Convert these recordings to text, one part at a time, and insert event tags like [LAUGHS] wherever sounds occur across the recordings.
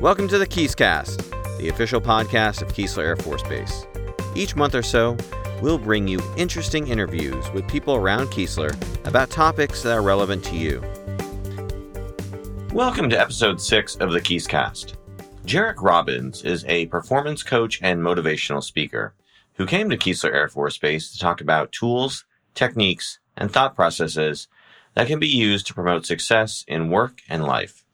Welcome to the Keyscast, the official podcast of Keesler Air Force Base. Each month or so, we'll bring you interesting interviews with people around Keesler about topics that are relevant to you. Welcome to episode 6 of the Keyscast. Jairek Robbins is a performance coach and motivational speaker who came to Keesler Air Force Base to talk about tools, techniques, and thought processes that can be used to promote success in work and life.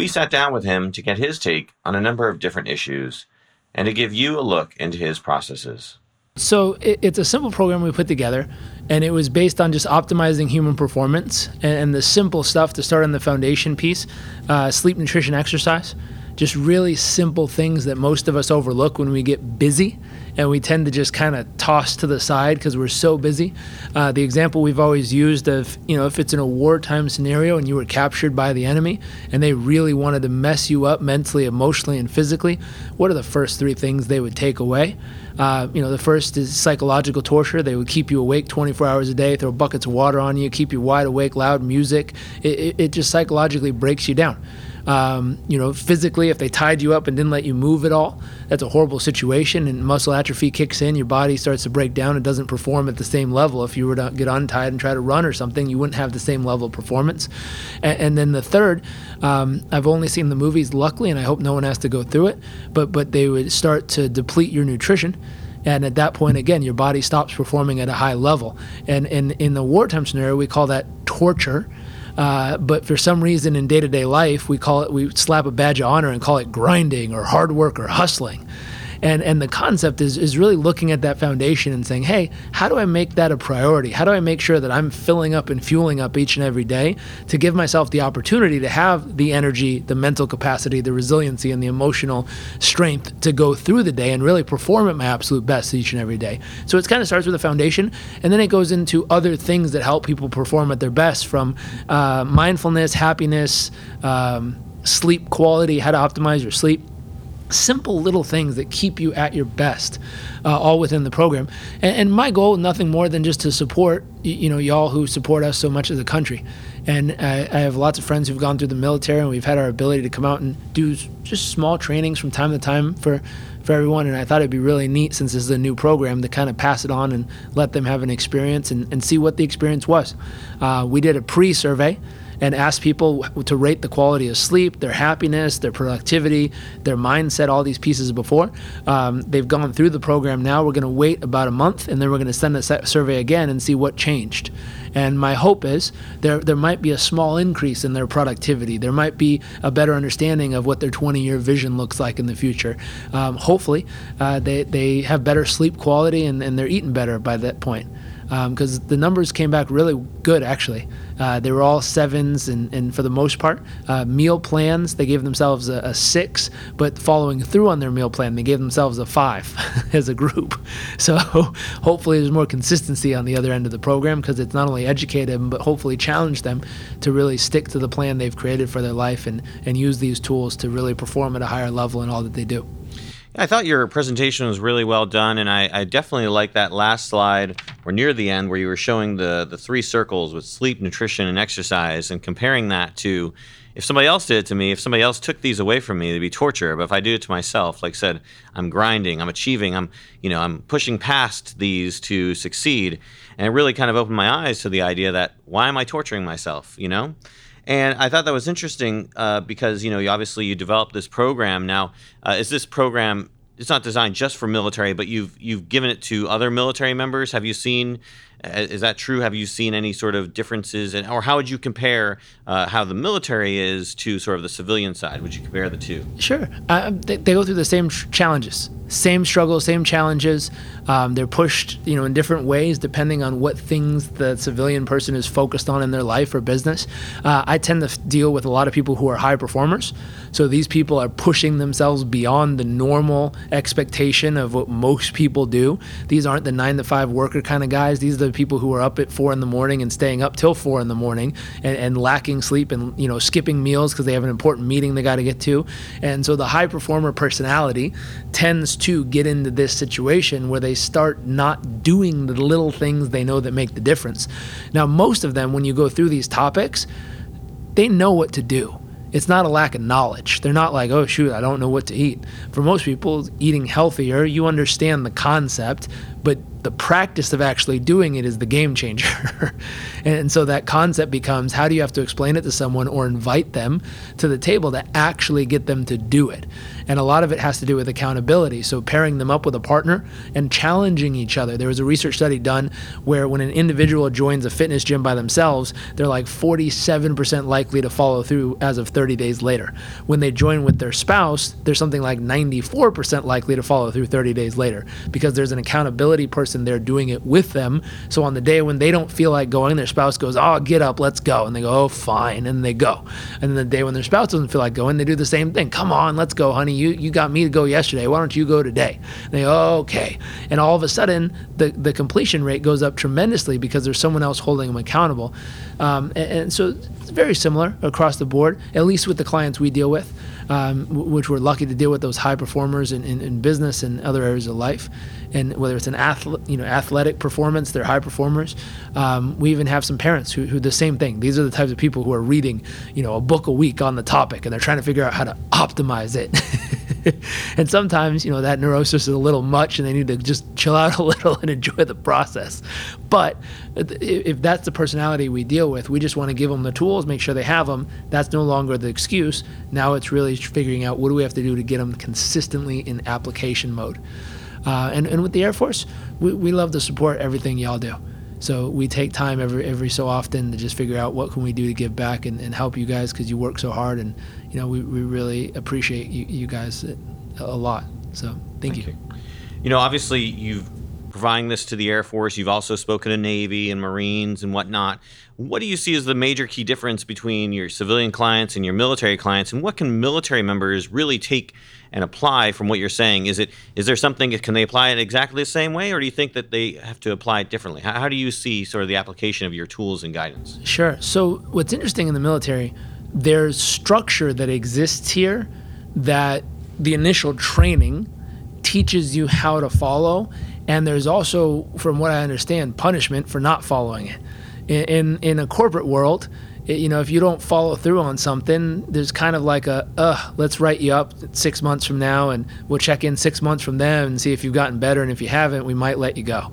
We sat down with him to get his take on a number of different issues and to give you a look into his processes. So it's a simple program we put together, and it was based on just optimizing human performance and, the simple stuff to start on the foundation piece uh, sleep, nutrition, exercise. Just really simple things that most of us overlook when we get busy and we tend to just kind of toss to the side because we're so busy. Uh, the example we've always used of, you know, if it's in a wartime scenario and you were captured by the enemy and they really wanted to mess you up mentally, emotionally, and physically, what are the first three things they would take away? Uh, you know, the first is psychological torture. They would keep you awake 24 hours a day, throw buckets of water on you, keep you wide awake, loud music. It, it, it just psychologically breaks you down. Um, you know, physically, if they tied you up and didn't let you move at all, that's a horrible situation. And muscle atrophy kicks in, your body starts to break down and doesn't perform at the same level. If you were to get untied and try to run or something, you wouldn't have the same level of performance. And, and then the third, um, I've only seen the movies, luckily, and I hope no one has to go through it. But but they would start to deplete your nutrition. And at that point, again, your body stops performing at a high level. And in the wartime scenario, we call that torture. Uh, but for some reason in day-to-day life, we call it we slap a badge of honor and call it grinding or hard work or hustling. And and the concept is is really looking at that foundation and saying, hey, how do I make that a priority? How do I make sure that I'm filling up and fueling up each and every day to give myself the opportunity to have the energy, the mental capacity, the resiliency, and the emotional strength to go through the day and really perform at my absolute best each and every day. So it kind of starts with a foundation, and then it goes into other things that help people perform at their best, from uh, mindfulness, happiness. Um, sleep quality, how to optimize your sleep, simple little things that keep you at your best uh, all within the program. And, and, my goal nothing more than just to support you know y'all who support us so much as a country. And I, I, have lots of friends who've gone through the military and we've had our ability to come out and do just small trainings from time to time for for everyone. And i thought it'd be really neat since this is a new program to kind of pass it on and let them have an experience and, and see what the experience was. Uh, we did a pre-survey and ask people to rate the quality of sleep, their happiness, their productivity, their mindset, all these pieces before. Um, they've gone through the program now. We're going to wait about a month and then we're going to send a survey again and see what changed. And my hope is there there might be a small increase in their productivity. There might be a better understanding of what their 20 year vision looks like in the future. Um, hopefully, uh, they, they have better sleep quality and, and they're eating better by that point because um, the numbers came back really good actually. Uh, they were all sevens, and, and for the most part, uh, meal plans they gave themselves a, a, six, but following through on their meal plan, they gave themselves a five [LAUGHS] as a group. [LAUGHS] So hopefully, there's more consistency on the other end of the program because it's not only educated them, but hopefully challenge them to really stick to the plan they've created for their life and, and use these tools to really perform at a higher level in all that they do. I thought your presentation was really well done, and I, I definitely like that last slide or near the end where you were showing the, the three circles with sleep, nutrition, and exercise, and comparing that to if somebody else did it to me, if somebody else took these away from me, it'd be torture. But if I do it to myself, like I said, I'm grinding, I'm achieving, I'm you know I'm pushing past these to succeed, and it really kind of opened my eyes to the idea that why am I torturing myself? You know. And I thought that was interesting uh, because you know you obviously you developed this program. Now, uh, is this program? It's not designed just for military, but you've you've given it to other military members. Have you seen? Uh, is that true? Have you seen any sort of differences, in, or how would you compare uh, how the military is to sort of the civilian side? Would you compare the two? Sure, uh, they, they, go through the same challenges same struggles, same challenges. Um, they're pushed, you know, in different ways depending on what things the civilian person is focused on in their life or business. Uh, I tend to deal with a lot of people who are high performers. So these people are pushing themselves beyond the normal expectation of what most people do. These aren't the nine to five worker kind of guys. These are the people who are up at four in the morning and staying up till four in the morning and, and lacking sleep and you know skipping meals because they have an important meeting they got to get to. And so the high performer personality tends to get into this situation where they start not doing the little things they know that make the difference. Now, most of them, when you go through these topics, they know what to do it's not a lack of knowledge. They're not like, oh, shoot, I don't know what to eat. For most people, eating healthier, you understand the concept, but the practice of actually doing it is the game changer. [LAUGHS] and so that concept becomes how do you have to explain it to someone or invite them to the table to actually get them to do it? And a lot of it has to do with accountability. So pairing them up with a partner and challenging each other. There was a research study done where when an individual joins a fitness gym by themselves, they're like 47% likely to follow through as of 30 days later. When they join with their spouse, they're something like 94% likely to follow through 30 days later because there's an accountability person there doing it with them. So on the day when they don't feel like going, their spouse goes, "Oh, get up, let's go," and they go, "Oh, fine," and they go. And then the day when their spouse doesn't feel like going, they do the same thing. Come on, let's go, honey you you got me to go yesterday. Why don't you go today? And they go, okay. And all of a sudden, the the completion rate goes up tremendously because there's someone else holding them accountable. Um, and, and, so it's very similar across the board, at least with the clients we deal with, um, which we're lucky to deal with those high performers in, in, in business and other areas of life and whether it's an athlete, you know, athletic performance, they're high performers. Um, we even have some parents who, who the same thing. These are the types of people who are reading, you know, a book a week on the topic, and they're trying to figure out how to optimize it. [LAUGHS] and sometimes, you know, that neurosis is a little much and they need to just chill out [LAUGHS] a little and enjoy the process. But if that's the personality we deal with, we just want to give them the tools, make sure they have them. That's no longer the excuse. Now it's really figuring out what do we have to do to get them consistently in application mode. Uh, and, and with the Air Force, we, we love to support everything y'all do. So we take time every every so often to just figure out what can we do to give back and, and help you guys because you work so hard and you know we, we really appreciate you, you guys a lot. So thank, thank you. you. You know, obviously you've providing this to the Air Force. You've also spoken to Navy and Marines and whatnot. What do you see as the major key difference between your civilian clients and your military clients, and what can military members really take and apply from what you're saying? Is it is there something can they apply it exactly the same way, or do you think that they have to apply it differently? How, how do you see sort of the application of your tools and guidance? Sure. So what's interesting in the military, there's structure that exists here that the initial training teaches you how to follow and there's also from what i understand punishment for not following it in in, in a corporate world you know, if you don't follow through on something, there's kind of like a, uh, let's write you up six months from now and we'll check in six months from then and see if you've gotten better. And if you haven't, we might let you go.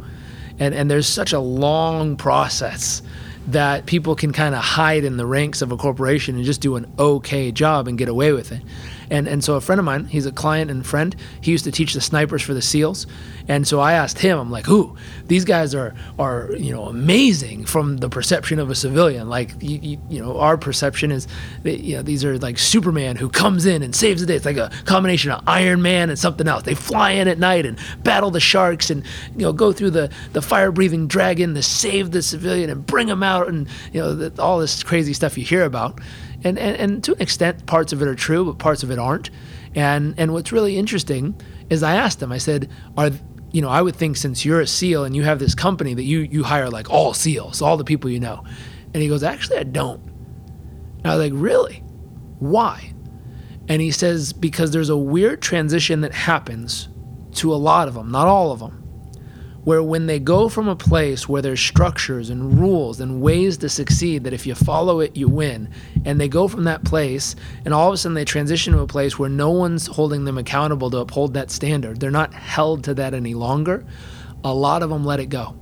And, and there's such a long process that people can kind of hide in the ranks of a corporation and just do an okay job and get away with it. And and so a friend of mine, he's a client and friend. He used to teach the snipers for the SEALs, and so I asked him, I'm like, "Ooh, these guys are are you know amazing from the perception of a civilian. Like you, you, you know our perception is, that, you know these are like Superman who comes in and saves the day. It's like a combination of Iron Man and something else. They fly in at night and battle the sharks and you know go through the the fire breathing dragon to save the civilian and bring them out and you know the, all this crazy stuff you hear about." And, and, and to an extent, parts of it are true, but parts of it aren't. And and what's really interesting is I asked him. I said, "Are you know? I would think since you're a SEAL and you have this company that you you hire like all SEALs, all the people you know." And he goes, "Actually, I don't." And I was like, "Really? Why?" And he says, "Because there's a weird transition that happens to a lot of them, not all of them." Where when they go from a place where there's structures and rules and ways to succeed that if you follow it you win. And they go from that place and all of a sudden they transition to a place where no one's holding them accountable to uphold that standard. They're not held to that any longer. A lot of them let it go.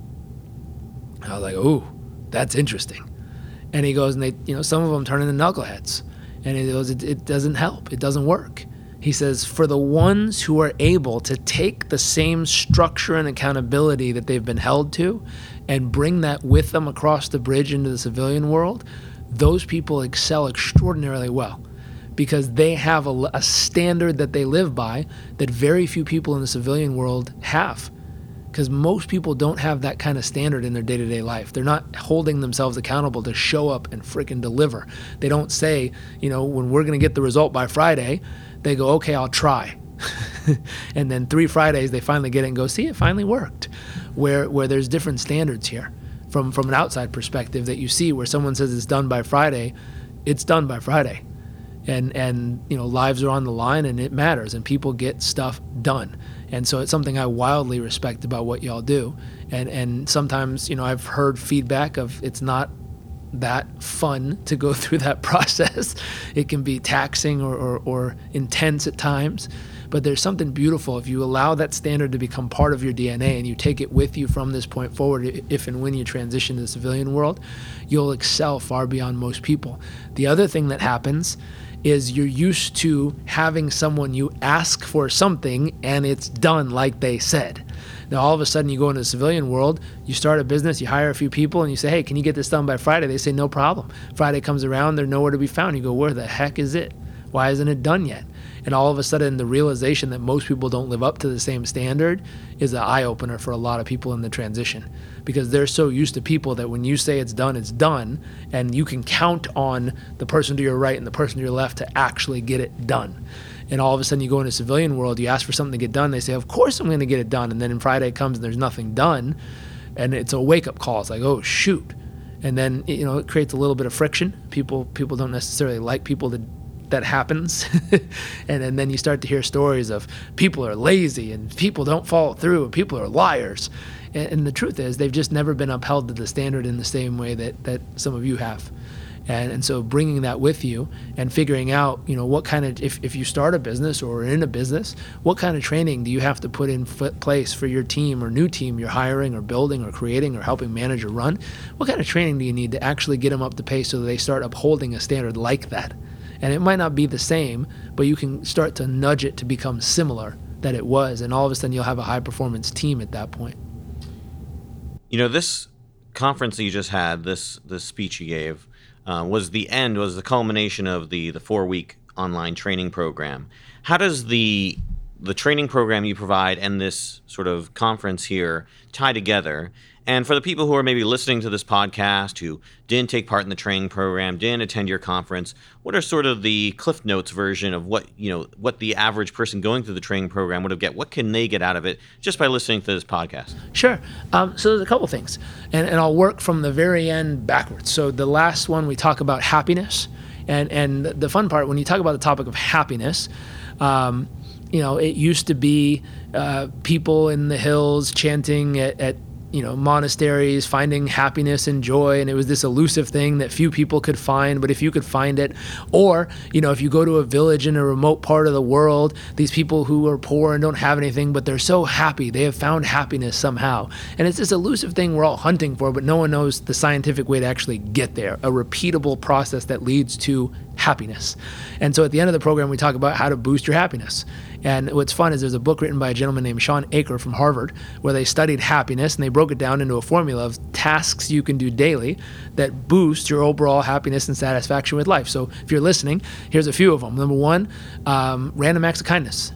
I was like ooh that's interesting. And he goes and they you know some of them turn into knuckleheads. And he goes it, it doesn't help. It doesn't work he says, For the ones who are able to take the same structure and accountability that they've been held to and bring that with them across the bridge into the civilian world, those people excel extraordinarily well because they have a, a, standard that they live by that very few people in the civilian world have. Because most people don't have that kind of standard in their day to day life. They're not holding themselves accountable to show up and freaking deliver. They don't say, you know, when we're going to get the result by Friday, they go, okay, I'll try. [LAUGHS] and then three Fridays they finally get it and go, see, it finally worked. Where where there's different standards here from from an outside perspective that you see where someone says it's done by Friday, it's done by Friday. And and you know, lives are on the line and it matters and people get stuff done. And so it's something I wildly respect about what y'all do. And and sometimes, you know, I've heard feedback of it's not that fun to go [LAUGHS] through that process. It can be taxing or, or, or intense at times. But there's something beautiful if you allow that standard to become part of your DNA and you take it with you from this point forward. If and when you transition to the civilian world, you'll excel far beyond most people. The other thing that happens is you're used to having someone you ask for something and it's done like they said. Now, all of a sudden, you go into the civilian world, you start a business, you hire a few people, and you say, Hey, can you get this done by Friday? They say, No problem. Friday comes around, they're nowhere to be found. You go, Where the heck is it? Why isn't it done yet? And all of a sudden, the realization that most people don't live up to the same standard is an eye opener for a lot of people in the transition because they're so used to people that when you say it's done, it's done. And you can count on the person to your right and the person to your left to actually get it done. And all of a sudden, you go into civilian world, you ask for something to get done, they say, Of course, I'm going to get it done. And then Friday comes and there's nothing done. And it's a wake up call. It's like, Oh, shoot and then you know it creates a little bit of friction. People people don't necessarily like people that that happens [LAUGHS] and, and then you start to hear stories of people are lazy and people don't follow through and people are liars and, and, the truth is they've just never been upheld to the standard in the same way that, that some of you have and, and so bringing that with you and figuring out you know what kind of if, if you start a business or in a business what kind of training do you have to put in place for your team or new team you're hiring or building or creating or helping manage or run what kind of training do you need to actually get them up to pace so they start upholding a standard like that and it might not be the same, but you can start to nudge it to become similar that it was, and all of a sudden you'll have a high performance team at that point. You know, this conference that you just had, this this speech you gave, uh, was the end, was the culmination of the the four week online training program. How does the the training program you provide and this sort of conference here tie together? And for the people who are maybe listening to this podcast who didn't take part in the training program, didn't attend your conference, what are sort of the Cliff Notes version of what you know what the average person going through the training program would have get? What can they get out of it just by listening to this podcast? Sure. Um, so there's a couple things, and, and I'll work from the very end backwards. So the last one we talk about happiness, and and the fun part when you talk about the topic of happiness. Um, you know, it used to be uh, people in the hills chanting at, at you know monasteries finding happiness and joy and it was this elusive thing that few people could find but if you could find it or you know if you go to a village in a remote part of the world these people who are poor and don't have anything but they're so happy they have found happiness somehow. And it's this elusive thing we're all hunting for but no one knows the scientific way to actually get there a repeatable process that leads to happiness and so at the end of the program we talk about how to boost your happiness and what's fun is there's a book written by a gentleman named Shawn Achor from Harvard where they studied happiness and they broke it down into a formula of tasks you can do daily that boost your overall happiness and satisfaction with life. So if you're listening, here's a few of them. Number one, um, random acts of kindness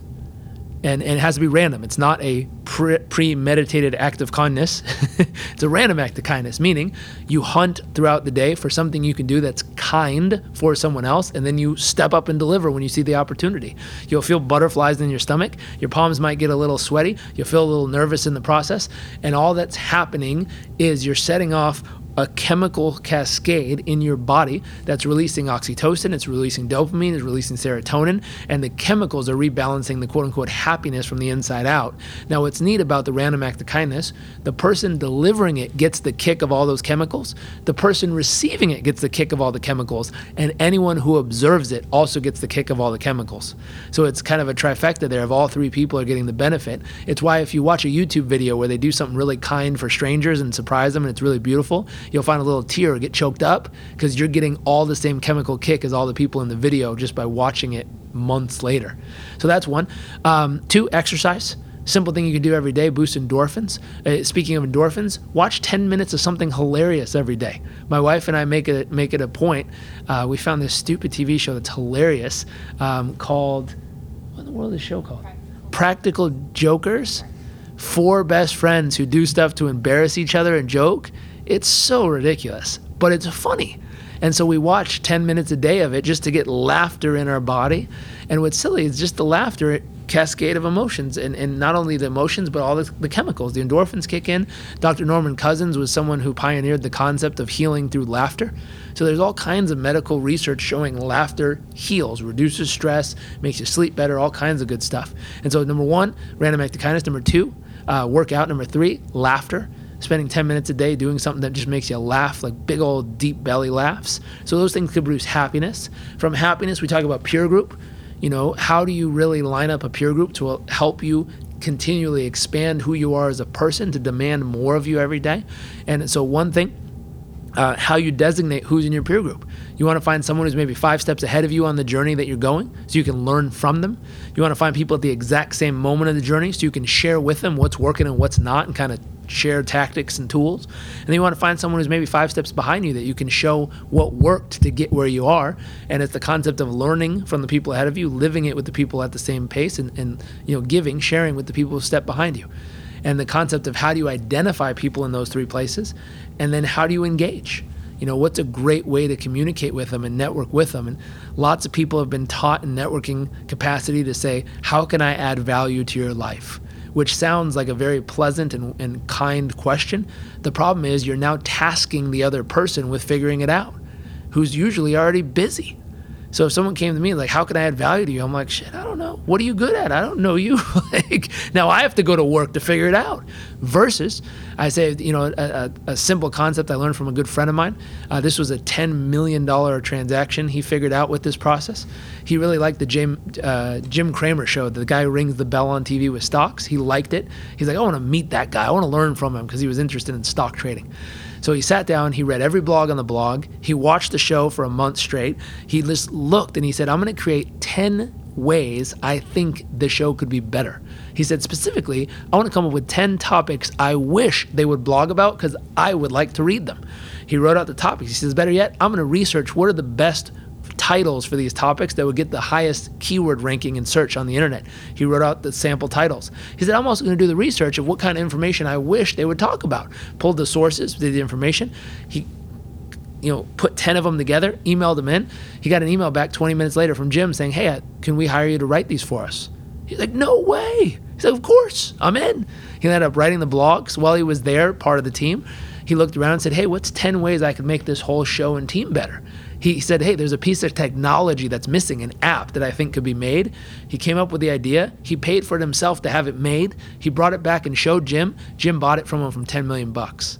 and, and it has to be random. It's not a pre- premeditated act of kindness. [LAUGHS] it's a random act of kindness, meaning you hunt throughout the day for something you can do that's kind for someone else, and then you step up and deliver when you see the opportunity. You'll feel butterflies in your stomach. Your palms might get a little sweaty. You'll feel a little nervous in the process. And all that's happening is you're setting off a chemical cascade in your body that's releasing oxytocin, it's releasing dopamine, it's releasing serotonin, and the chemicals are rebalancing the quote unquote happiness from the inside out. Now, what's neat about the random act of kindness, the person delivering it gets the kick of all those chemicals, the person receiving it gets the kick of all the chemicals, and anyone who observes it also gets the kick of all the chemicals. So it's kind of a trifecta there of all three people are getting the benefit. It's why if you watch a YouTube video where they do something really kind for strangers and surprise them and it's really beautiful, you'll find a little tear get choked up because you're getting all the same chemical kick as all the people in the video just by watching it months later. So that's one. Um, two, exercise. Simple thing you can do every day, boost endorphins. Uh, speaking of endorphins, watch 10 minutes of something hilarious every day. My wife and I make it make it a point. Uh, we found this stupid TV show that's hilarious um, called what in the world is the show called? Practical, Practical Jokers. Four best friends who do stuff to embarrass each other and joke it's so ridiculous, but it's funny. And so we watch 10 minutes a day of it just to get laughter in our body. And what's silly is just the laughter cascade of emotions and, and not only the emotions but all the, the chemicals. The endorphins kick in. Dr norman cousins was someone who pioneered the concept of healing through laughter. So there's all kinds of medical research showing laughter heals reduces stress makes you sleep better all kinds of good stuff. And so number one random act of kindness. Number two uh, workout. Number three laughter spending 10 minutes a day doing something that just makes you laugh, like big old deep belly laughs. So those things could produce happiness. From happiness, we talk about peer group. You know, how do you really line up a peer group to help you continually expand who you are as a person to demand more of you every day? And so one thing uh, how you designate who's in your peer group. You want to find someone who's maybe five steps ahead of you on the journey that you're going so you can learn from them. You want to find people at the exact same moment of the journey so you can share with them what's working and what's not and kind of share tactics and tools. And then you want to find someone who's maybe five steps behind you that you can show what worked to get where you are. And it's the concept of learning from the people ahead of you, living it with the people at the same pace, and, and you know, giving, sharing with the people who step behind you and the concept of how do you identify people in those three places and then how do you engage? You know what's a great way to communicate with them and network with them? And lots of people have been taught in networking capacity to say how can i add value to your life? Which sounds like a very pleasant and, and kind question. The problem is you're now tasking the other person with figuring it out who's usually already busy so if someone came to me like, "How can I add value to you?" I'm like, "Shit, I don't know. What are you good at? I don't know you." [LAUGHS] like now I have to go to work to figure it out. Versus, I say, you know, a, a, simple concept I learned from a good friend of mine. Uh, this was a ten million dollar transaction he figured out with this process. He really liked the Jim uh, Jim Cramer show. The guy who rings the bell on TV with stocks. He liked it. He's like, "I want to meet that guy. I want to learn from him because he was interested in stock trading." So he sat down, he read every blog on the blog, he watched the show for a month straight. He just looked and he said, I'm going to create 10 ways I think the show could be better. He said specifically, I want to come up with 10 topics I wish they would blog about because I would like to read them. He wrote out the topics. He says, better yet, I'm going to research what are the best titles for these topics that would get the highest keyword ranking in search on the internet. He wrote out the sample titles. He said, I'm also going to do the research of what kind of information I wish they would talk about. Pulled the sources, did the information. He you know, put 10 of them together, emailed them in. He got an email back 20 minutes later from Jim saying, Hey, uh, can we hire you to write these for us? He's like, No way. He's like, Of course, I'm in. He ended up writing the blogs while he was there, part of the team. He looked around and said, Hey, what's 10 ways I could make this whole show and team better? He said, Hey, there's a piece of technology that's missing, an app that I think could be made. He came up with the idea. He paid for it himself to have it made. He brought it back and showed Jim. Jim bought it from him from 10 million bucks.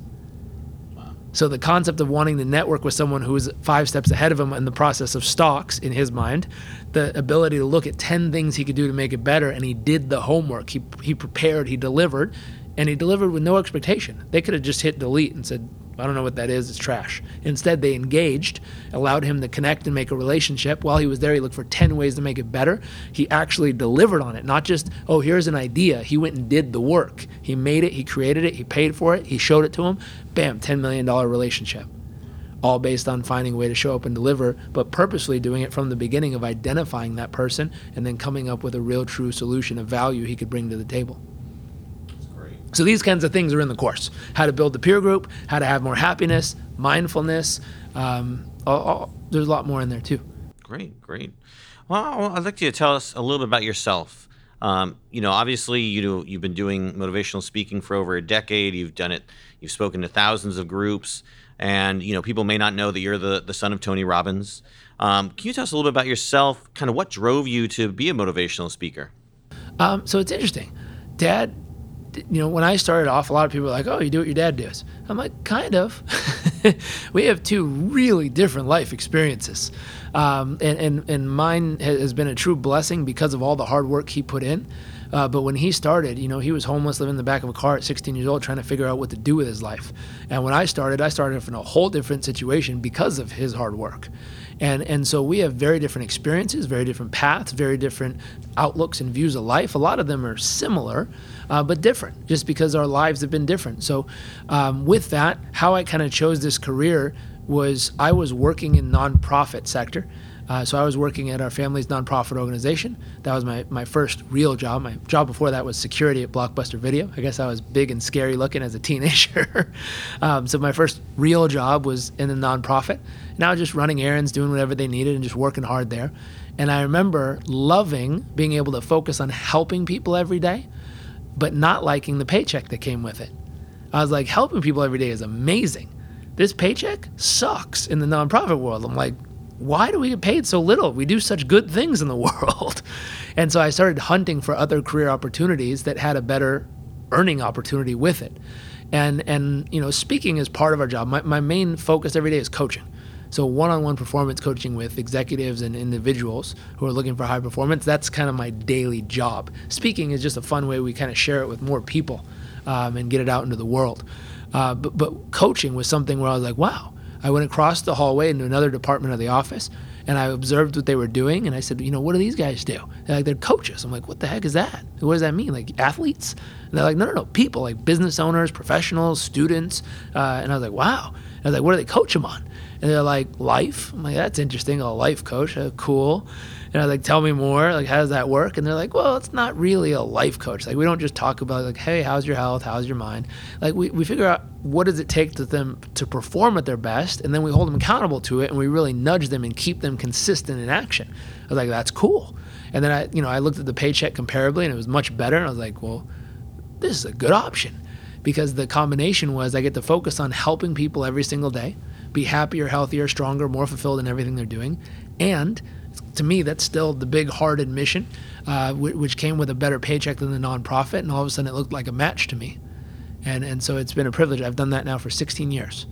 So the concept of wanting to network with someone who is five steps ahead of him in the process of stocks in his mind, the ability to look at 10 things he could do to make it better, and he did the homework. He, he prepared, he delivered, and he delivered with no expectation. They could have just hit delete and said, I don't know what that is. It's trash. Instead, they engaged, allowed him to connect and make a relationship. While he was there, he looked for 10 ways to make it better. He actually delivered on it, not just, oh, here's an idea. He went and did the work. He made it, he created it, he paid for it, he showed it to him. Bam, $10 million relationship. All based on finding a way to show up and deliver, but purposely doing it from the beginning of identifying that person and then coming up with a real, true solution of value he could bring to the table. So these kinds of things are in the course: how to build the peer group, how to have more happiness, mindfulness. Um, all, all, there's a lot more in there too. Great, great. Well, I'd like you to tell us a little bit about yourself. Um, you know, obviously, you know, you've been doing motivational speaking for over a decade. You've done it. You've spoken to thousands of groups, and you know, people may not know that you're the the son of Tony Robbins. Um, can you tell us a little bit about yourself? Kind of what drove you to be a motivational speaker? Um, so it's interesting. Dad you know, when I started off, a lot of people were like, "Oh, you do what your dad does." I'm like, "Kind of." [LAUGHS] we have two really different life experiences, um, and, and and mine has been a true blessing because of all the hard work he put in. Uh, but when he started, you know, he was homeless, living in the back of a car at 16 years old, trying to figure out what to do with his life. And when I started, I started in a whole different situation because of his hard work. And, and so we have very different experiences, very different paths, very different outlooks and views of life. A lot of them are similar, uh, but different, just because our lives have been different. So, um, with that, how I kind of chose this career was I was working in nonprofit sector. Uh, so I was working at our family's nonprofit organization. That was my, my first real job. My job before that was security at Blockbuster Video. I guess I was big and scary looking as a teenager. [LAUGHS] um, so my first real job was in the nonprofit. Now just running errands, doing whatever they needed, and just working hard there. And I remember loving being able to focus on helping people every day, but not liking the paycheck that came with it. I was like, helping people every day is amazing. This paycheck sucks in the nonprofit world. I'm like, why do we get paid so little? We do such good things in the [LAUGHS] world. And so I started hunting for other career opportunities that had a better earning opportunity with it. and and you know speaking is part of our job. My my main focus every day is coaching. So one-on-one performance coaching with executives and individuals who are looking for high performance, that's kind of my daily job. Speaking is just a fun way we kind of share it with more people um, and get it out into the world. Uh, but, but coaching was something where I was like, wow. I went across the hallway into another department of the office and I observed what they were doing and I said, you know, what do these guys do? They're like, they're coaches. I'm like, what the heck is that? What does that mean? Like athletes? And they're like, no, no, no, people, like business owners, professionals, students. Uh, and I was like, wow. And I was like, what do they coach them on? And they're like, life. I'm like, that's interesting. A life coach. Uh, cool. And I was like, tell me more. Like, how does that work? And they're like, well, it's not really a life coach. Like, we don't just talk about like, hey, how's your health? How's your mind? Like, we, we figure out what does it take to them to perform at their best, and then we hold them accountable to it, and we really nudge them and keep them consistent in action. I was like, that's cool. And then I, you know, I looked at the paycheck comparably, and it was much better. And I was like, well, this is a good option because the combination was I get to focus on helping people every single day, be happier, healthier, stronger, more fulfilled in everything they're doing, and to me, that's still the big hard admission, uh, which came with a better paycheck than the nonprofit, and all of a sudden it looked like a match to me, and and so it's been a privilege. I've done that now for 16 years.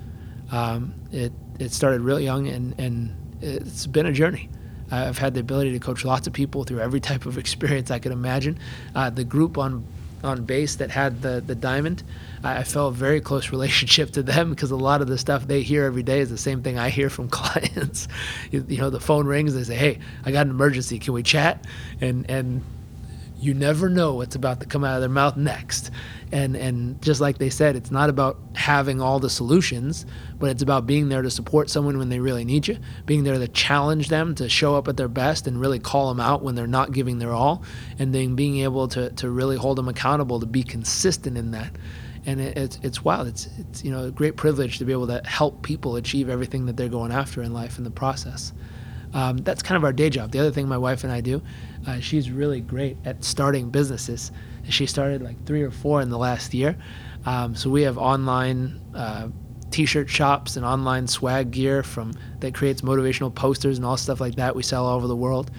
Um, it it started really young, and and it's been a journey. I've had the ability to coach lots of people through every type of [LAUGHS] experience I could imagine. Uh, the group on on base that had the the diamond, I, I felt a very close [LAUGHS] relationship to them because a lot of the stuff they hear every day is the same thing I hear from [LAUGHS] clients. you, you know, the phone rings, they say, "Hey, I got an emergency. Can we chat?" And and you never know what's about to come out of their mouth next. And and just like they said, it's not about having all the solutions, but it's about being there to support someone when they really need you, being there to challenge them to show up at their best and really call them out when they're not giving their all, and then being able to to really hold them accountable to be consistent in that. And it, it's it's wild. It's it's you know a great privilege to be able to help people achieve everything that they're going after in life in the process. Um, that's kind of our day job. The other thing my wife and I do, uh, she's really great at starting businesses. She started like three or four in the last year. Um, so we have online uh, t-shirt shops and online swag gear from that creates motivational posters and all stuff like that. We sell all over the world.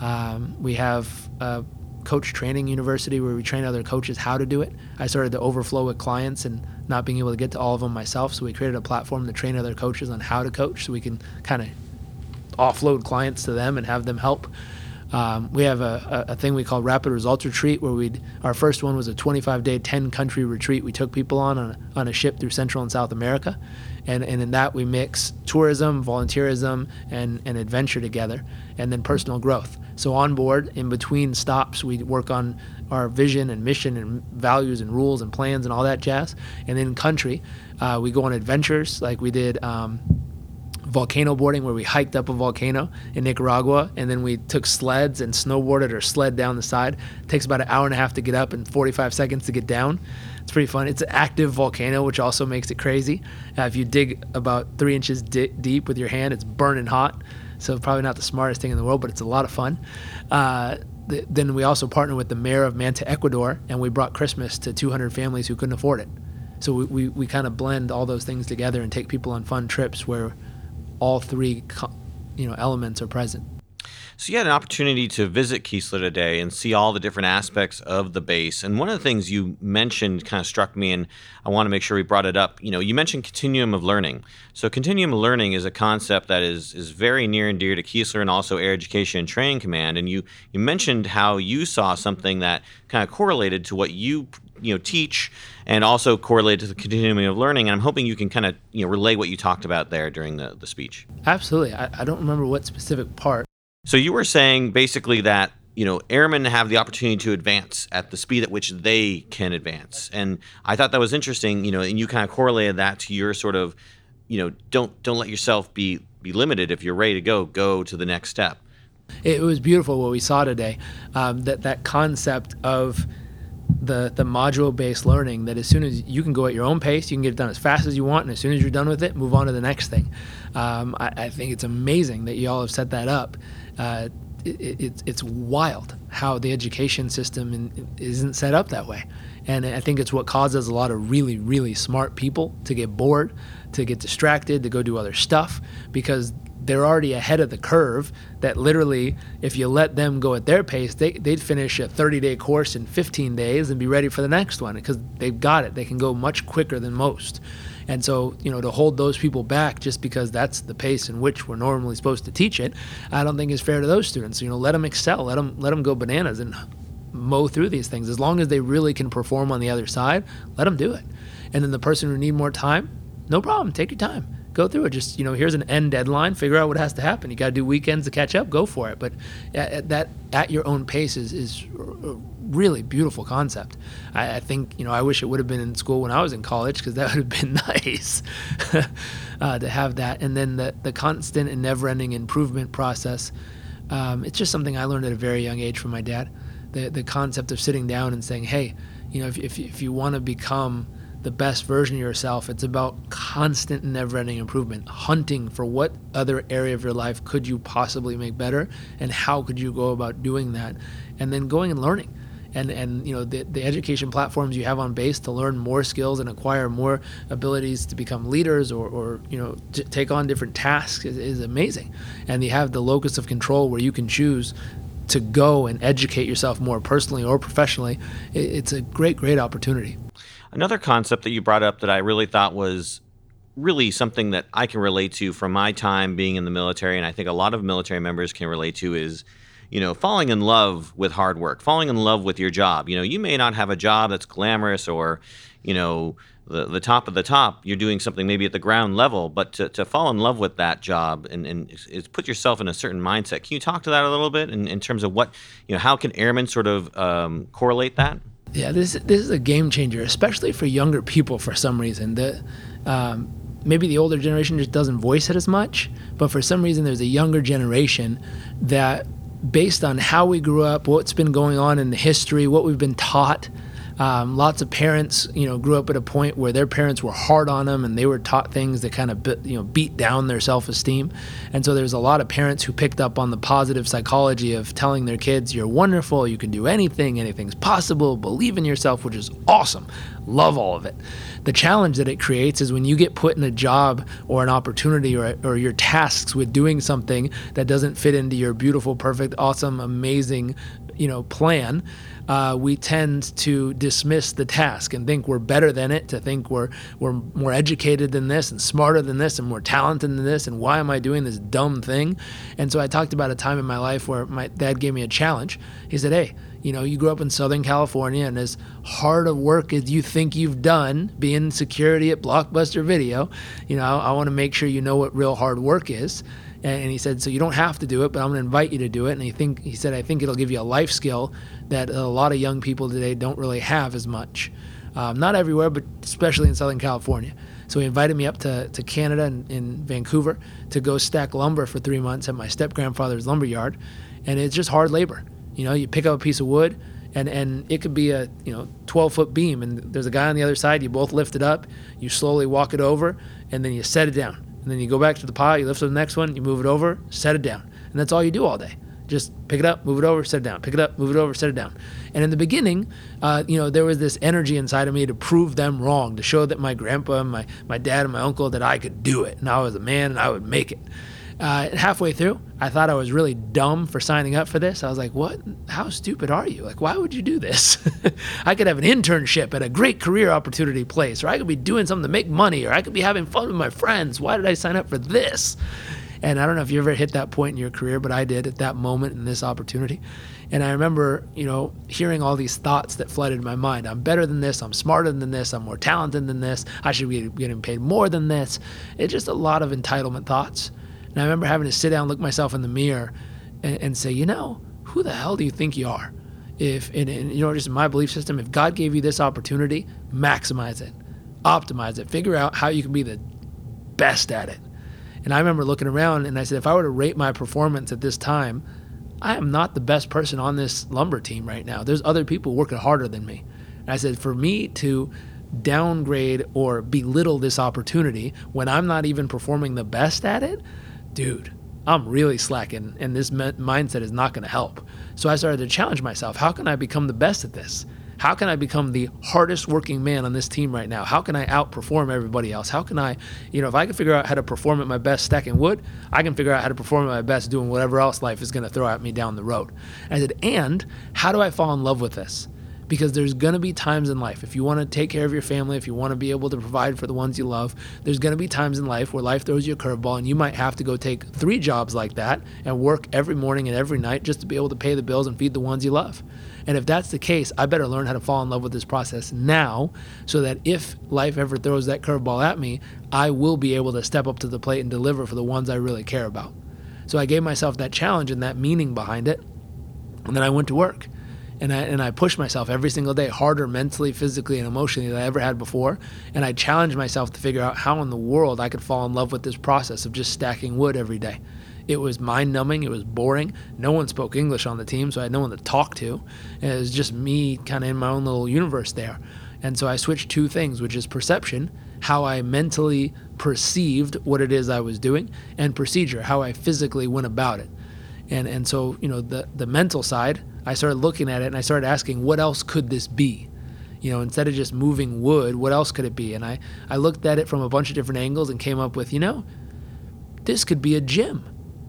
Um, we have a coach training university where we train other coaches how to do it. I started to overflow with clients and not being able to get to all of them myself, so we created a platform to train other coaches on how to coach, so we can kind of offload clients to them and have them help. Um, we have a, a, thing we call Rapid Results Retreat, where we our first one was a 25 day, 10 country retreat. We took people on on a, on a ship through Central and South America, and, and in that we mix tourism, volunteerism, and, and adventure together, and then personal growth. So on board, in between stops, we work on our vision and mission and values and rules and plans and all that jazz. And in country, uh, we go on adventures like we did. Um, volcano boarding where we hiked up a volcano in Nicaragua and then we took sleds and snowboarded or sled down the side. It takes about an hour and a half to get up and 45 seconds to get down. It's pretty fun. It's an active volcano, which also makes it crazy. Uh, if you dig about three inches di- deep with your hand, it's burning hot. So probably not the smartest thing in the world, but it's a lot of fun. Uh, th- then we also partnered with the mayor of Manta, Ecuador, and we brought Christmas to 200 families who couldn't afford it. So we, we, we kind of blend all those things together and take people on fun trips where all three you know elements are present. So you had an opportunity to visit Keesler today and see all the different aspects of the base. And one of the things you mentioned kind of struck me, and I want to make sure we brought it up. You know, you mentioned continuum of learning. So continuum of learning is a concept that is is very near and dear to Keesler and also Air Education and Training Command. And you you mentioned how you saw something that kind of correlated to what you you know teach and also correlated to the continuum of learning and i'm hoping you can kind of you know relay what you talked about there during the, the speech absolutely I, I don't remember what specific part so you were saying basically that you know airmen have the opportunity to advance at the speed at which they can advance, and I thought that was interesting. You know, and you kind of correlated that to your sort of, you know, don't don't let yourself be be limited. If you're ready to go, go to the next step. It was beautiful what we saw today. Um, that that concept of the the module based learning that as soon as you can go at your own pace, you can get it done as fast as you want, and as soon as you're done with it, move on to the next thing. Um, I, I, think it's amazing that you all have set that up uh, it, it, it's wild how the education system in, isn't set up that way. And I think it's what causes a lot of really, really smart people to get bored, to get distracted, to go do other stuff, because they're already ahead of the curve that literally if you let them go at their pace they, they'd finish a 30 day course in 15 days and be ready for the next one because they've got it. They can go much quicker than most. And so you know to hold those people back just because that's the pace in which we're normally supposed to teach it i don't think is fair to those students. You know let them excel let them let them go bananas and mow through these things. As long as they really can perform on the other side let them do it. And then the person who need more time no problem take your time go through it. Just you know, here's an end deadline. Figure out what has to happen. You got to do weekends to catch up. Go for it. But at, that at your own pace is is a really beautiful concept. I, I, think you know I wish it would have been in school when I was in college because that would have been [LAUGHS] nice uh, to have that. And then the the constant and never-ending improvement process. Um, it's just something I learned at a very young age from my dad. The the concept of sitting down and saying, hey, you know, if if, if you want to become the best version of yourself. It's about constant and never ending improvement, hunting for what other area of your life could you possibly make better and how could you go about doing that. And then going and learning. And, and you know the, the education platforms you have on base to learn more skills and acquire more abilities to become leaders or, or you know take on different tasks is, is amazing and you have the locus of control where you can choose to go and educate yourself more personally or professionally it's a great great opportunity Another concept that you brought up that I really thought was really something that I can relate to from my time being in the military, and I think a lot of military members can relate to is, you know, falling in love with hard work, falling in love with your job. You know, you may not have a job that's glamorous or, you know, the, the top of the top, you're doing something maybe at the ground level, but to, to fall in love with that job and, and is put yourself in a certain mindset. Can you talk to that a little bit in, in terms of what, you know, how can airmen sort of um, correlate that? Yeah, this this is a game changer, especially for younger people. For some reason, the um, maybe the older generation just doesn't voice it as much, but for some reason, there's a younger generation that, based on how we grew up, what's been going on in the history, what we've been taught, um, lots of parents, you know, grew up at a point where their parents were hard on them and they were taught things that kind of, you know, beat down their self-esteem. And so there's a lot of parents who picked up on the positive psychology of telling their kids, "You're wonderful. You can do anything. Anything's possible. Believe in yourself," which is awesome. Love all of it. The challenge that it creates is when you get put in a job or an opportunity or, or your tasks with doing something that doesn't fit into your beautiful, perfect, awesome, amazing, you know, plan uh, we tend to dismiss the task and think we're better than it, to think we're we're more educated than this and smarter than this and more talented than this, and why am I doing this dumb thing? And so I talked about a time in my life where my dad gave me a challenge. He said, "Hey, you know, you grew up in Southern California, and as hard of work as you think you've done being security at Blockbuster Video, you know, I, I want to make sure you know what real hard work is." And, he said, so you don't have to do it, but I'm going to invite you to do it. And he think he said, I think it'll give you a life skill that a lot of young people today don't really have as much. Um, not everywhere, but especially in Southern California. So he invited me up to, to Canada and in Vancouver to go stack lumber for three months at my step grandfather's lumber yard. And it's just hard labor. You know, you pick up a piece of wood, and, and it could be a you know 12 foot beam, and there's a guy on the other side. You both lift it up, you slowly walk it over, and then you set it down and then you go back to the pile, you lift up the next one, you move it over, set it down. And that's all you do all day. Just pick it up, move it over, set it down. Pick it up, move it over, set it down. And in the beginning, uh, you know, there was this energy inside of me to prove them wrong, to show that my grandpa, and my, my dad, and my uncle that I could do it. And I was a man and I would make it. Uh, halfway through, I thought I was really dumb for signing up for this. I was like, "What? How stupid are you? Like, why would you do this? [LAUGHS] I could have an internship at a great career opportunity place, or I could be doing something to make money, or I could be having fun with my friends. Why did I sign up for this?" And I don't know if you ever hit that point in your career, but I did at that moment in this opportunity. And I remember, you know, hearing all these thoughts that flooded my mind. I'm better than this. I'm smarter than this. I'm more talented than this. I should be getting paid more than this. It's just a lot of entitlement thoughts. And I remember having to sit down, look myself in the mirror, and, and say, you know, who the hell do you think you are? If, and, and, you know, just in my belief system, if God gave you this opportunity, maximize it, optimize it, figure out how you can be the best at it. And I remember looking around and I said, if I were to rate my performance at this time, I am not the best person on this lumber team right now. There's other people working harder than me. And I said, for me to downgrade or belittle this opportunity when I'm not even performing the best at it, dude, I'm really slacking, and this mindset is not going to help. So I started to challenge myself. How can I become the best at this? How can I become the hardest working man on this team right now? How can I outperform everybody else? How can I, you know, if I can figure out how to perform at my best stacking wood, I can figure out how to perform at my best doing whatever else life is going to throw at me down the road. I said, and how do I fall in love with this? because there's going to be times in life if you want to take care of your family if you want to be able to provide for the ones you love there's going to be times in life where life throws you a curveball and you might have to go take three jobs like that and work every morning and every night just to be able to pay the bills and feed the ones you love and if that's the case i better learn how to fall in love with this process now so that if life ever throws that curveball at me i will be able to step up to the plate and deliver for the ones i really care about so i gave myself that challenge and that meaning behind it and then i went to work and I, and I pushed myself every single day harder mentally, physically, and emotionally than I ever had before. And I challenged myself to figure out how in the world I could fall in love with this process of just stacking wood every day. It was mind numbing, it was boring. No one spoke English on the team, so I had no one to talk to. And it was just me kind of in my own little universe there. And so I switched two things, which is perception, how I mentally perceived what it is I was doing, and procedure, how I physically went about it. And and so, you know, the the mental side, I started looking at it and I started asking, what else could this be? You know, instead of just moving wood, what else could it be? And I, I looked at it from a bunch of different angles and came up with, you know, this could be a gym.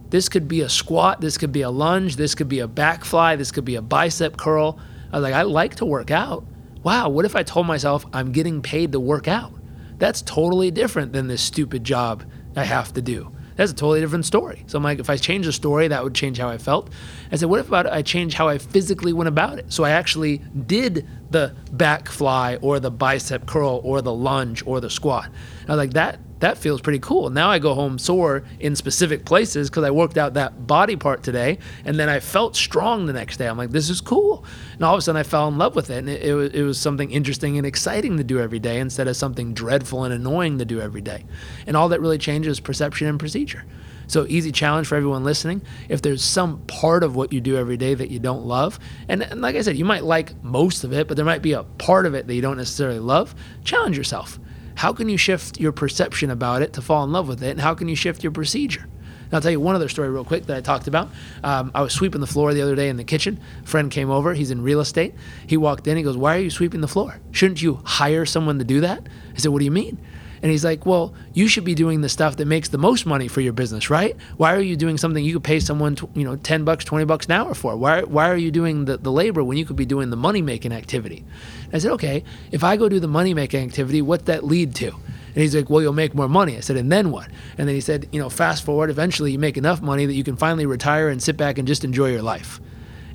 This could be a squat. This could be a lunge. This could be a back fly. This could be a bicep curl. I was like, I like to work out. Wow, what if I told myself I'm getting paid to work out? That's totally different than this stupid job I have to do that's a totally different story. So I'm like, if I change the story, that would change how I felt. I said, what if about I change how I physically went about it? So I actually did the back fly or the bicep curl or the lunge or the squat. I was like, that that feels pretty cool. Now I go home sore in specific places because I worked out that body part today, and then I felt strong the next day. I'm like, this is cool. And all of a sudden, I fell in love with it, and it, it, was, it was something interesting and exciting to do every day instead of something dreadful and annoying to do every day. And all that really changes perception and procedure. So, easy challenge for everyone listening. If there's some part of what you do every day that you don't love, and, and, like I said, you might like most of it, but there might be a part of it that you don't necessarily love, challenge yourself. How can you shift your perception about it to fall in love with it? And how can you shift your procedure? And I'll tell you one other story real quick that I talked about. Um, I was sweeping the floor the other day in the kitchen. A friend came over. He's in real estate. He walked in. He goes, Why are you sweeping the floor? Shouldn't you hire someone to do that? I said, What do you mean? And he's like, Well, you should be doing the stuff that makes the most money for your business, right? Why are you doing something you could pay someone, you know, 10 bucks, 20 bucks an hour for? Why, why are you doing the, the labor when you could be doing the money making activity? And I said, Okay, if I go do the money making activity, what's that lead to? And he's like, Well, you'll make more money. I said, And then what? And then he said, You know, fast forward, eventually you make enough money that you can finally retire and sit back and just enjoy your life.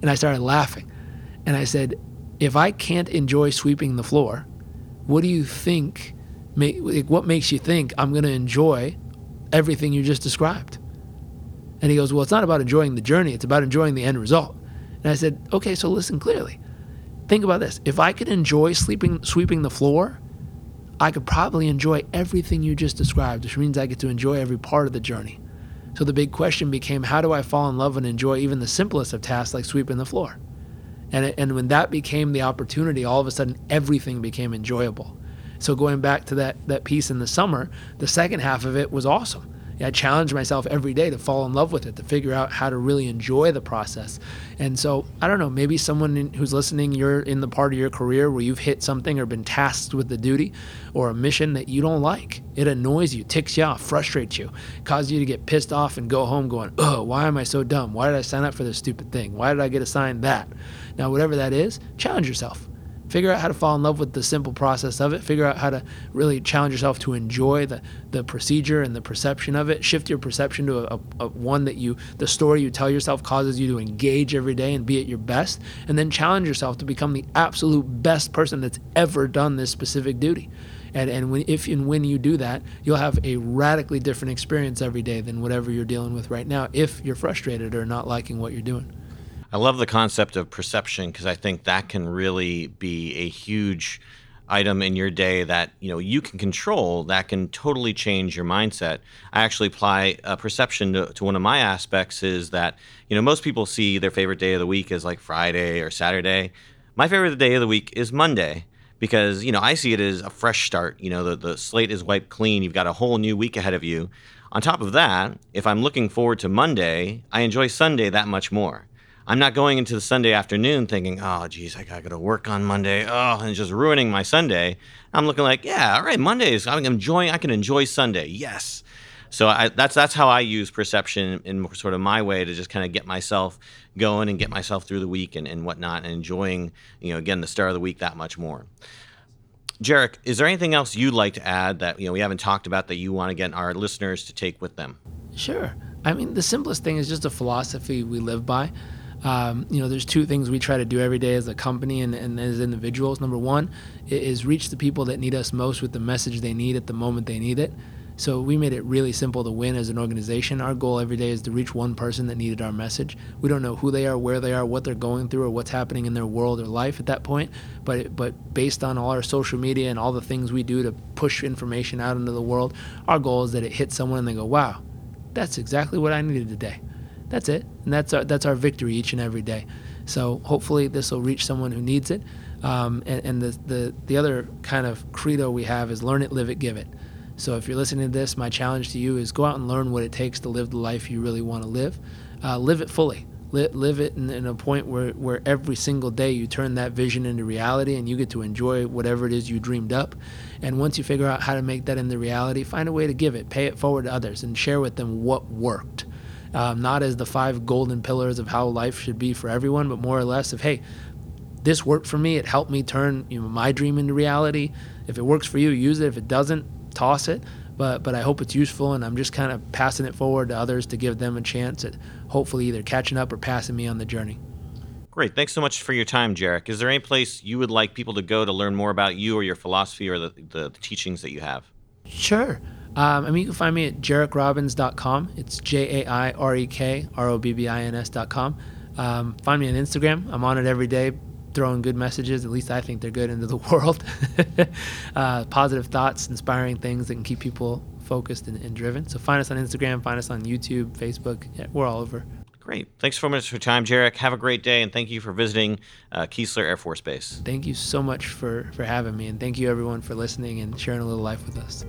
And I started laughing. And I said, If I can't enjoy sweeping the floor, what do you think? What makes you think I'm going to enjoy everything you just described? And he goes, Well, it's not about enjoying the journey, it's about enjoying the end result. And I said, Okay, so listen clearly. Think about this. If I could enjoy sleeping, sweeping the floor, I could probably enjoy everything you just described, which means I get to enjoy every part of the journey. So the big question became how do I fall in love and enjoy even the simplest of tasks like sweeping the floor? And, and when that became the opportunity, all of a sudden everything became enjoyable. So going back to that that piece in the summer, the second half of it was awesome. I challenge myself every day to fall in love with it, to figure out how to really enjoy the process. And so, I don't know, maybe someone who's listening, you're in the part of your career where you've hit something or been tasked with the duty or a mission that you don't like. It annoys you, ticks you off, frustrates you, causes you to get pissed off and go home going, oh, why am I so dumb? Why did I sign up for this stupid thing? Why did I get assigned that? Now, whatever that is, challenge yourself figure out how to fall in love with the simple process of it figure out how to really challenge yourself to enjoy the, the procedure and the perception of it shift your perception to a, a, a, one that you the story you tell yourself causes you to engage every day and be at your best and then challenge yourself to become the absolute best person that's ever done this specific duty and, and when, if and when you do that, you'll have a radically different experience every day than whatever you're dealing with right now if you're frustrated or not liking what you're doing. I love the concept of perception because I think that can really be a huge item in your day that you know you can control that can totally change your mindset. I actually apply a perception to, to, one of my aspects is that you know most people see their favorite day of the week as like friday or saturday. My favorite day of the week is monday because you know i see it as a fresh start. You know the, the slate is wiped clean. You've got a whole new week ahead of you. On top of that if i'm looking forward to monday i enjoy sunday that much more I'm not going into the Sunday afternoon thinking, oh, geez, I gotta go to work on Monday. Oh, and just ruining my Sunday. I'm looking like, yeah, all right, Mondays. I'm enjoying. I can enjoy Sunday. Yes. So I, that's that's how I use perception in sort of my way to just kind of get myself going and get myself through the week and, and whatnot, and enjoying, you know, again the start of the week that much more. Jairek, is there anything else you'd like to add that you know we haven't talked about that you want to get our listeners to take with them? Sure. I mean, the simplest thing is just a philosophy we live by. Um, you know, there's two things we try to do every day as a company and, and as individuals. Number one is reach the people that need us most with the message they need at the moment they need it. So we made it really simple to win as an organization. Our goal every day is to reach one person that needed our message. We don't know who they are, where they are, what they're going through, or what's happening in their world or life at that point. But but based on all our social media and all the things we do to push information out into the world, our goal is that it hits someone and they go, "Wow, that's exactly what I needed today." That's it, and that's our that's our victory each and every day. So hopefully this will reach someone who needs it. Um, and, and the, the the other kind of credo we have is learn it, live it, give it. So if you're listening to this, my challenge to you is go out and learn what it takes to live the life you really want to live. Uh, live it fully. Live, it in, in, a point where, where every single day you turn that vision into reality and you get to enjoy whatever it is you dreamed up. And once you figure out how to make that into reality, find a way to give it, pay it forward to others, and share with them what worked. Um, not as the five golden pillars of how life should be for everyone, but more or less of, hey, this worked for me. It helped me turn you know, my dream into reality. If it works for you, use it. If it doesn't, toss it. But but I hope it's useful, and I'm just kind of passing it forward to others to give them a chance at hopefully either catching up or passing me on the journey. Great. Thanks so much for your time, Jairek. Is there any place you would like people to go to learn more about you or your philosophy or the, the, the teachings that you have? Sure. Um, I mean, you can find me at jairekrobbins.com. It's J A I R E K R O B B I N S.com. Um, find me on Instagram. I'm on it every day, throwing good messages. At least I think they're good into the [LAUGHS] world. [LAUGHS] uh, positive thoughts, inspiring things that can keep people focused and, and, driven. So find us on Instagram, find us on YouTube, Facebook. Yeah, we're all over. Great. Thanks so much for your time, Jairek. Have a great day, and thank you for visiting uh, Keesler Air Force Base. Thank you so much for, for having me, and thank you everyone for listening and sharing a little life with us.